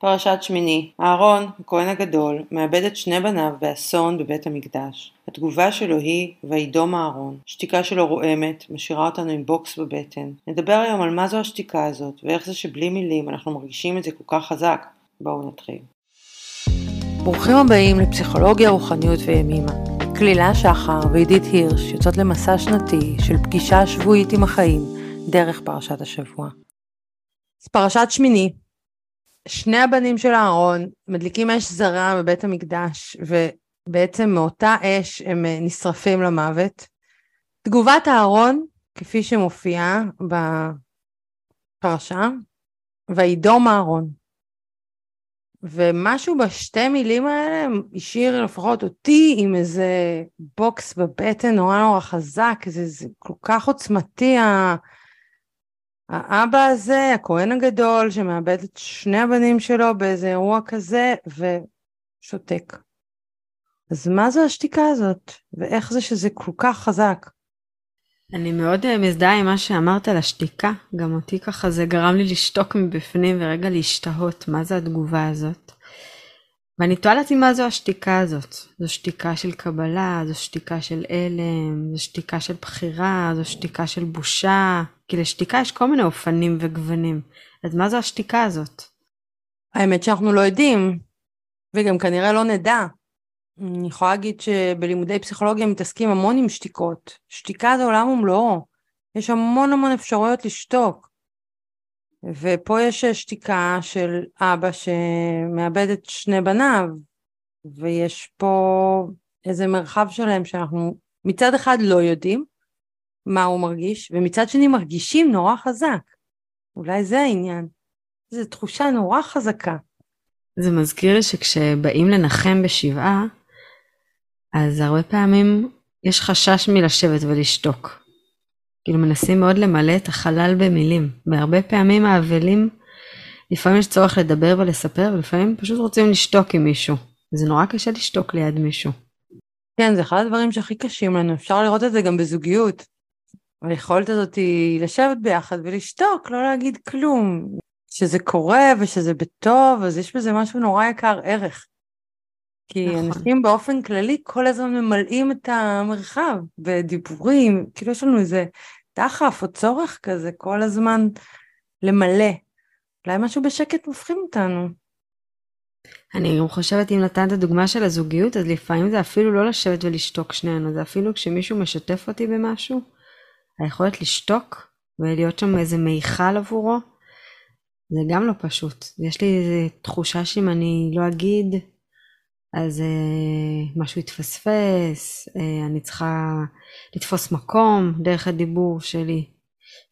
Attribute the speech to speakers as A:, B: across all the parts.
A: פרשת שמיני אהרון, הכהן הגדול, מאבד את שני בניו באסון בבית המקדש. התגובה שלו היא "וידום אהרון". שתיקה שלו רועמת, משאירה אותנו עם בוקס בבטן. נדבר היום על מה זו השתיקה הזאת, ואיך זה שבלי מילים אנחנו מרגישים את זה כל כך חזק. בואו נתחיל.
B: ברוכים הבאים לפסיכולוגיה, רוחניות וימימה. כלילה שחר ועידית הירש יוצאות למסע שנתי של פגישה שבועית עם החיים דרך פרשת השבוע. פרשת שמיני שני הבנים של אהרון מדליקים אש זרה בבית המקדש, ובעצם מאותה אש הם אה, נשרפים למוות. תגובת אהרון, כפי שמופיעה בפרשה, וידום אהרון. ומשהו בשתי מילים האלה השאיר לפחות אותי עם איזה בוקס בבטן נורא נורא חזק, זה, זה כל כך עוצמתי, האבא הזה, הכהן הגדול, שמאבד את שני הבנים שלו באיזה אירוע כזה, ושותק. אז מה זו השתיקה הזאת? ואיך זה שזה כל כך חזק?
C: אני מאוד אה, מזדהה עם מה שאמרת על השתיקה. גם אותי ככה זה גרם לי לשתוק מבפנים ורגע להשתהות מה זה התגובה הזאת. ואני תוהה לעצמי מה זו השתיקה הזאת. זו שתיקה של קבלה, זו שתיקה של הלם, זו שתיקה של בחירה, זו שתיקה של בושה. כי לשתיקה יש כל מיני אופנים וגוונים. אז מה זו השתיקה הזאת?
B: האמת שאנחנו לא יודעים, וגם כנראה לא נדע. אני יכולה להגיד שבלימודי פסיכולוגיה מתעסקים המון עם שתיקות. שתיקה זה עולם ומלואו. יש המון המון אפשרויות לשתוק. ופה יש שתיקה של אבא שמאבד את שני בניו, ויש פה איזה מרחב שלם שאנחנו מצד אחד לא יודעים מה הוא מרגיש, ומצד שני מרגישים נורא חזק. אולי זה העניין. זו תחושה נורא חזקה.
C: זה מזכיר לי שכשבאים לנחם בשבעה, אז הרבה פעמים יש חשש מלשבת ולשתוק. כאילו מנסים מאוד למלא את החלל במילים. והרבה פעמים האבלים, לפעמים יש צורך לדבר ולספר, ולפעמים פשוט רוצים לשתוק עם מישהו. זה נורא קשה לשתוק ליד מישהו.
B: כן, זה אחד הדברים שהכי קשים לנו, אפשר לראות את זה גם בזוגיות. היכולת הזאת היא לשבת ביחד ולשתוק, לא להגיד כלום. שזה קורה ושזה בטוב, אז יש בזה משהו נורא יקר ערך. כי נכון. אנשים באופן כללי כל הזמן ממלאים את המרחב בדיבורים, כאילו יש לנו איזה דחף או צורך כזה כל הזמן למלא. אולי משהו בשקט מפחיד אותנו.
C: אני גם חושבת אם נתנת דוגמה של הזוגיות, אז לפעמים זה אפילו לא לשבת ולשתוק שנינו, זה אפילו כשמישהו משתף אותי במשהו, היכולת לשתוק ולהיות שם איזה מיכל עבורו, זה גם לא פשוט. יש לי איזו תחושה שאם אני לא אגיד, אז אה, משהו יתפספס, אה, אני צריכה לתפוס מקום דרך הדיבור שלי.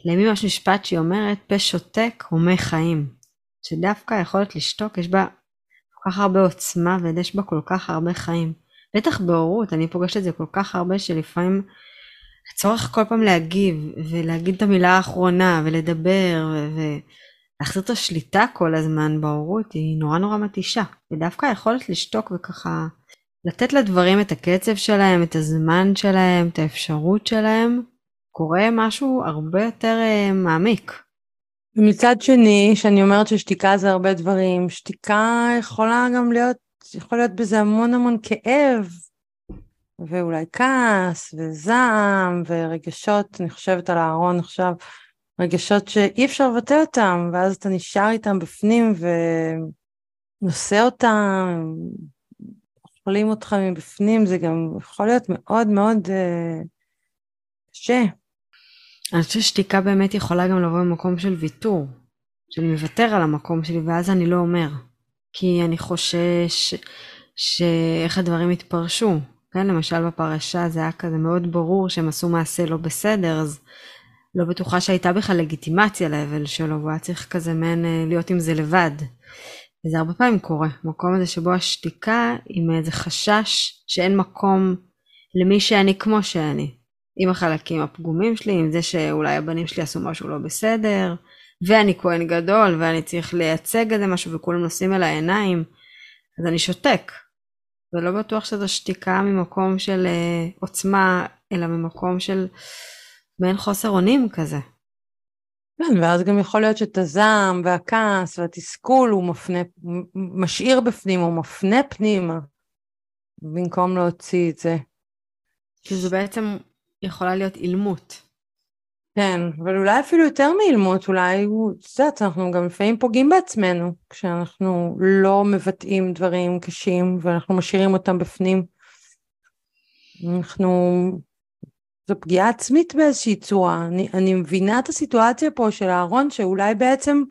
C: לימים יש משפט שהיא אומרת, פה שותק הומה חיים. שדווקא היכולת לשתוק יש בה כל כך הרבה עוצמה ויש בה כל כך הרבה חיים. בטח בהורות, אני פוגשת את זה כל כך הרבה שלפעמים הצורך כל פעם להגיב ולהגיד את המילה האחרונה ולדבר ולהחזיר את השליטה כל הזמן בהורות היא נורא נורא מתישה ודווקא היכולת לשתוק וככה לתת לדברים את הקצב שלהם את הזמן שלהם את האפשרות שלהם קורה משהו הרבה יותר uh, מעמיק.
B: ומצד שני שאני אומרת ששתיקה זה הרבה דברים שתיקה יכולה גם להיות יכול להיות בזה המון המון כאב ואולי כעס וזעם ורגשות, אני חושבת על אהרון עכשיו, רגשות שאי אפשר לבטא אותם, ואז אתה נשאר איתם בפנים ונושא אותם, אוכלים אותך מבפנים, זה גם יכול להיות מאוד מאוד uh, קשה.
C: אני חושבת ששתיקה באמת יכולה גם לבוא ממקום של ויתור, שאני מוותר על המקום שלי ואז אני לא אומר, כי אני חושש שאיך הדברים יתפרשו. כן, למשל בפרשה זה היה כזה מאוד ברור שהם עשו מעשה לא בסדר, אז לא בטוחה שהייתה בכלל לגיטימציה לאבל שלו, והוא היה צריך כזה מעין אה, להיות עם זה לבד. וזה הרבה פעמים קורה, מקום הזה שבו השתיקה היא מאיזה חשש שאין מקום למי שאני כמו שאני. עם החלקים הפגומים שלי, עם זה שאולי הבנים שלי עשו משהו לא בסדר, ואני כהן גדול, ואני צריך לייצג איזה משהו, וכולם נושאים אל העיניים, אז אני שותק. ולא בטוח שזו שתיקה ממקום של uh, עוצמה, אלא ממקום של מעין חוסר אונים כזה.
B: כן, ואז גם יכול להיות שאת הזעם והכעס והתסכול הוא מפנה, משאיר בפנים, הוא מפנה פנימה, במקום להוציא את זה.
C: שזה בעצם יכולה להיות אילמות.
B: כן, אבל אולי אפילו יותר מאילמות, אולי, את יודעת, אנחנו גם לפעמים פוגעים בעצמנו, כשאנחנו לא מבטאים דברים קשים ואנחנו משאירים אותם בפנים. אנחנו זו פגיעה עצמית באיזושהי צורה. אני, אני מבינה את הסיטואציה פה של אהרון, שאולי בעצם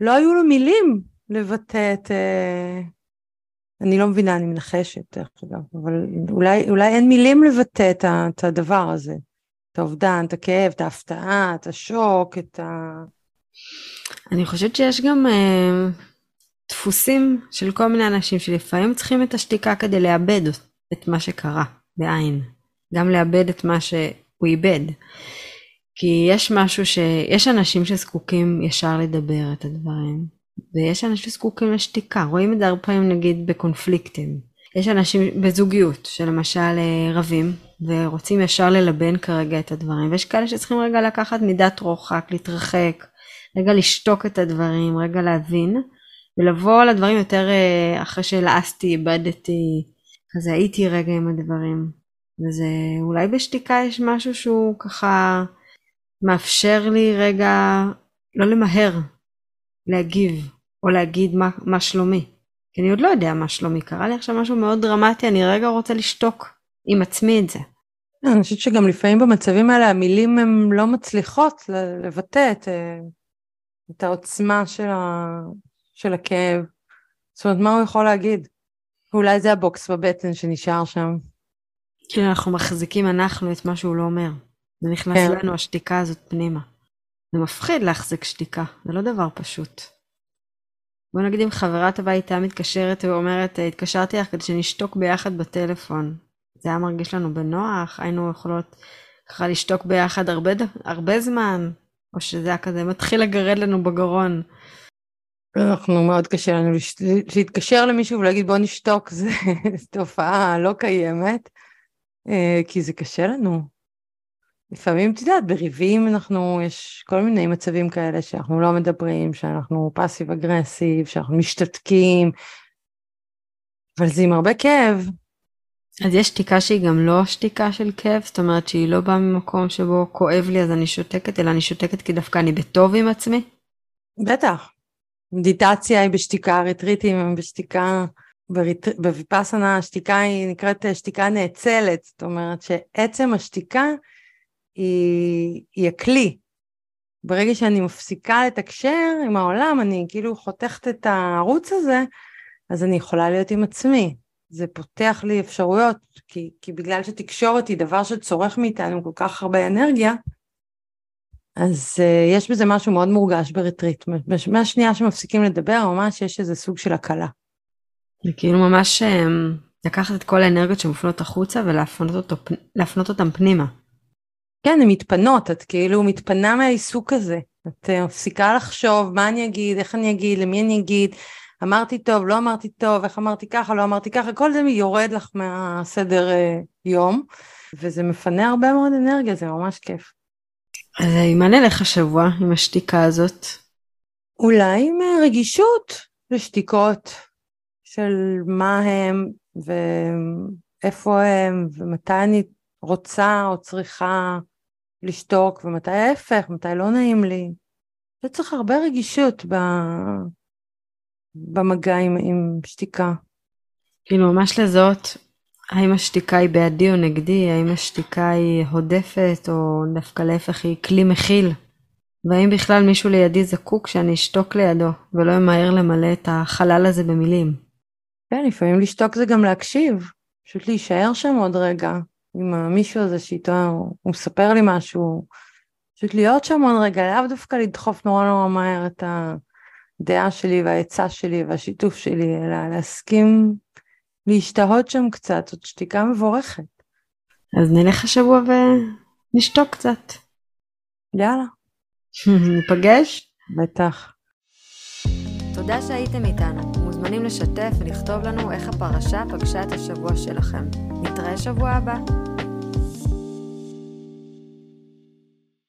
B: לא היו לו מילים לבטא את... אה, אני לא מבינה, אני מנחשת, דרך אגב, אבל אולי, אולי אין מילים לבטא את, את הדבר הזה. האובדן, את הכאב, את ההפתעה, את השוק, את ה...
C: אני חושבת שיש גם אה, דפוסים של כל מיני אנשים שלפעמים צריכים את השתיקה כדי לאבד את מה שקרה, בעין. גם לאבד את מה שהוא איבד. כי יש משהו ש... יש אנשים שזקוקים ישר לדבר את הדברים, ויש אנשים שזקוקים לשתיקה. רואים את זה הרבה פעמים נגיד בקונפליקטים. יש אנשים בזוגיות, שלמשל אה, רבים, ורוצים ישר ללבן כרגע את הדברים, ויש כאלה שצריכים רגע לקחת מידת רוחק, להתרחק, רגע לשתוק את הדברים, רגע להבין, ולבוא על הדברים יותר אה, אחרי שלעסתי, איבדתי, כזה הייתי רגע עם הדברים. וזה אולי בשתיקה יש משהו שהוא ככה מאפשר לי רגע לא למהר להגיב או להגיד מה, מה שלומי. כי אני עוד לא יודע מה שלומי, קרה לי עכשיו משהו מאוד דרמטי, אני רגע רוצה לשתוק עם עצמי את זה.
B: אני חושבת שגם לפעמים במצבים האלה המילים הן לא מצליחות לבטא את, אה, את העוצמה של, ה, של הכאב. זאת אומרת, מה הוא יכול להגיד? אולי זה הבוקס בבטן שנשאר שם.
C: כאילו אנחנו מחזיקים אנחנו את מה שהוא לא אומר. זה נכנס כן. לנו השתיקה הזאת פנימה. זה מפחיד להחזיק שתיקה, זה לא דבר פשוט. בוא נגיד אם חברה טובה הייתה מתקשרת ואומרת, התקשרתי לך כדי שנשתוק ביחד בטלפון. זה היה מרגיש לנו בנוח, היינו יכולות ככה לשתוק ביחד הרבה, הרבה זמן, או שזה היה כזה מתחיל לגרד לנו בגרון.
B: אנחנו מאוד קשה לנו להתקשר למישהו ולהגיד בוא נשתוק, זו תופעה לא קיימת. אה, כי זה קשה לנו. לפעמים, את יודעת, בריבים אנחנו, יש כל מיני מצבים כאלה שאנחנו לא מדברים, שאנחנו פאסיב אגרסיב, שאנחנו משתתקים, אבל זה עם הרבה כאב.
C: אז יש שתיקה שהיא גם לא שתיקה של כאב, זאת אומרת שהיא לא באה ממקום שבו כואב לי אז אני שותקת, אלא אני שותקת כי דווקא אני בטוב עם עצמי?
B: בטח. מדיטציה היא בשתיקה, רטריטים הם בשתיקה. בוויפאסנה השתיקה היא נקראת שתיקה נאצלת, זאת אומרת שעצם השתיקה היא, היא הכלי. ברגע שאני מפסיקה לתקשר עם העולם, אני כאילו חותכת את הערוץ הזה, אז אני יכולה להיות עם עצמי. זה פותח לי אפשרויות, כי, כי בגלל שתקשורת היא דבר שצורך מאיתנו כל כך הרבה אנרגיה, אז uh, יש בזה משהו מאוד מורגש ברטריט. מהשנייה שמפסיקים לדבר, ממש יש איזה סוג של הקלה.
C: זה כאילו ממש אמ, לקחת את כל האנרגיות שמופנות החוצה ולהפנות אותו, אותן פנימה.
B: כן, הן מתפנות, את כאילו מתפנה מהעיסוק הזה. את אה, מפסיקה לחשוב מה אני אגיד, איך אני אגיד, למי אני אגיד, אמרתי טוב, לא אמרתי טוב, איך אמרתי ככה, לא אמרתי ככה, כל זה יורד לך מהסדר אה, יום, וזה מפנה הרבה מאוד אנרגיה, זה ממש כיף.
C: אז מה נלך השבוע עם השתיקה הזאת?
B: אולי עם אה, רגישות לשתיקות, של מה הם ואיפה הם ומתי אני רוצה או צריכה לשתוק ומתי ההפך, מתי לא נעים לי. וצריך הרבה רגישות ב... במגע עם, עם שתיקה.
C: כאילו ממש לזהות האם השתיקה היא בעדי או נגדי, האם השתיקה היא הודפת או דווקא להפך היא כלי מכיל. והאם בכלל מישהו לידי זקוק שאני אשתוק לידו ולא אמהר למלא את החלל הזה במילים.
B: כן, לפעמים לשתוק זה גם להקשיב, פשוט להישאר שם עוד רגע עם המישהו הזה שאיתו הוא מספר לי משהו, פשוט להיות שם עוד רגע, לאו דווקא לדחוף נורא נורא מהר את הדעה שלי והעצה שלי והשיתוף שלי, אלא להסכים להשתהות שם קצת, זאת שתיקה מבורכת.
C: אז נלך השבוע ונשתוק קצת.
B: יאללה.
C: ניפגש?
B: בטח.
C: תודה שהייתם איתנו. מוזמנים לשתף ולכתוב לנו איך הפרשה פגשה את השבוע שלכם. נתראה שבוע הבא.